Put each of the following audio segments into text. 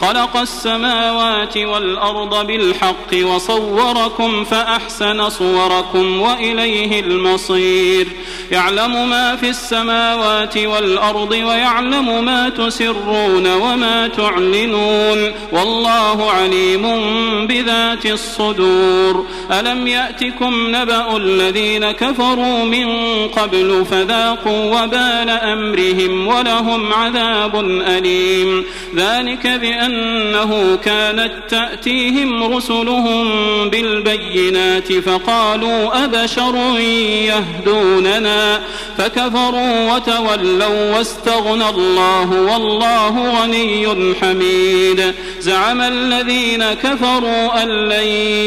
خلق السماوات والأرض بالحق وصوركم فأحسن صوركم وإليه المصير. يعلم ما في السماوات والأرض ويعلم ما تسرون وما تعلنون. والله عليم بذات الصدور. ألم يأتكم نبأ الذين كفروا من قبل فذاقوا وبال أمرهم ولهم عذاب أليم. ذلك بأنه كانت تأتيهم رسلهم بالبينات فقالوا أبشر يهدوننا فكفروا وتولوا واستغنى الله والله غني حميد زعم الذين كفروا أن لن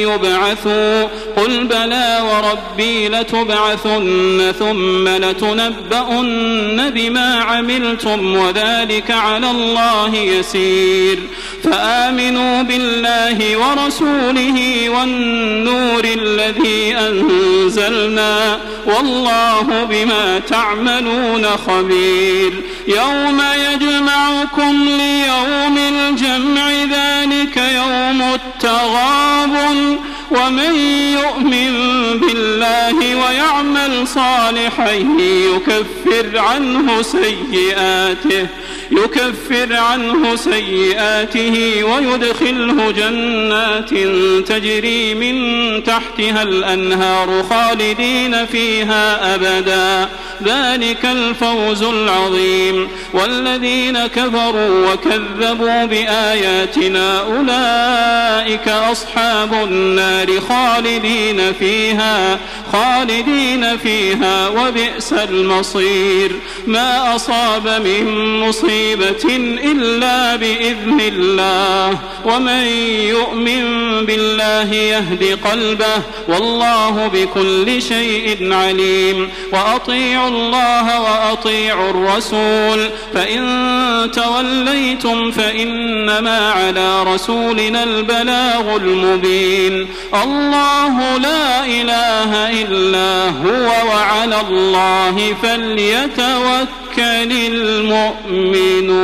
يبعثوا. قل بلى وربي لتبعثن ثم لتنبؤن بما عملتم وذلك على الله يسير. فآمنوا بالله ورسوله والنور الذي أنزلنا والله بما تعملون خبير. يوم يجمعكم ليوم الجمع ذلك يوم التغابن ومن يؤمن بالله ويعمل صالحا يكفر عنه سيئاته يكفر عنه سيئاته ويدخله جنات تجري من تحتها الأنهار خالدين فيها أبدا. ذلك الفوز العظيم. والذين كفروا وكذبوا بآياتنا أولئك أصحاب النار خالدين فيها. خالدين فيها وبئس المصير. ما أصاب من مصيبة إلا بإذن الله. ومن يؤمن بالله يهد قلبه. والله بكل شيء عليم. وأطيعوا الله وأطيعوا الرسول. فإن توليتم فإنما على رسولنا البلاغ المبين. الله لا إله إلا هو وعلى الله فليتوكل المؤمنون.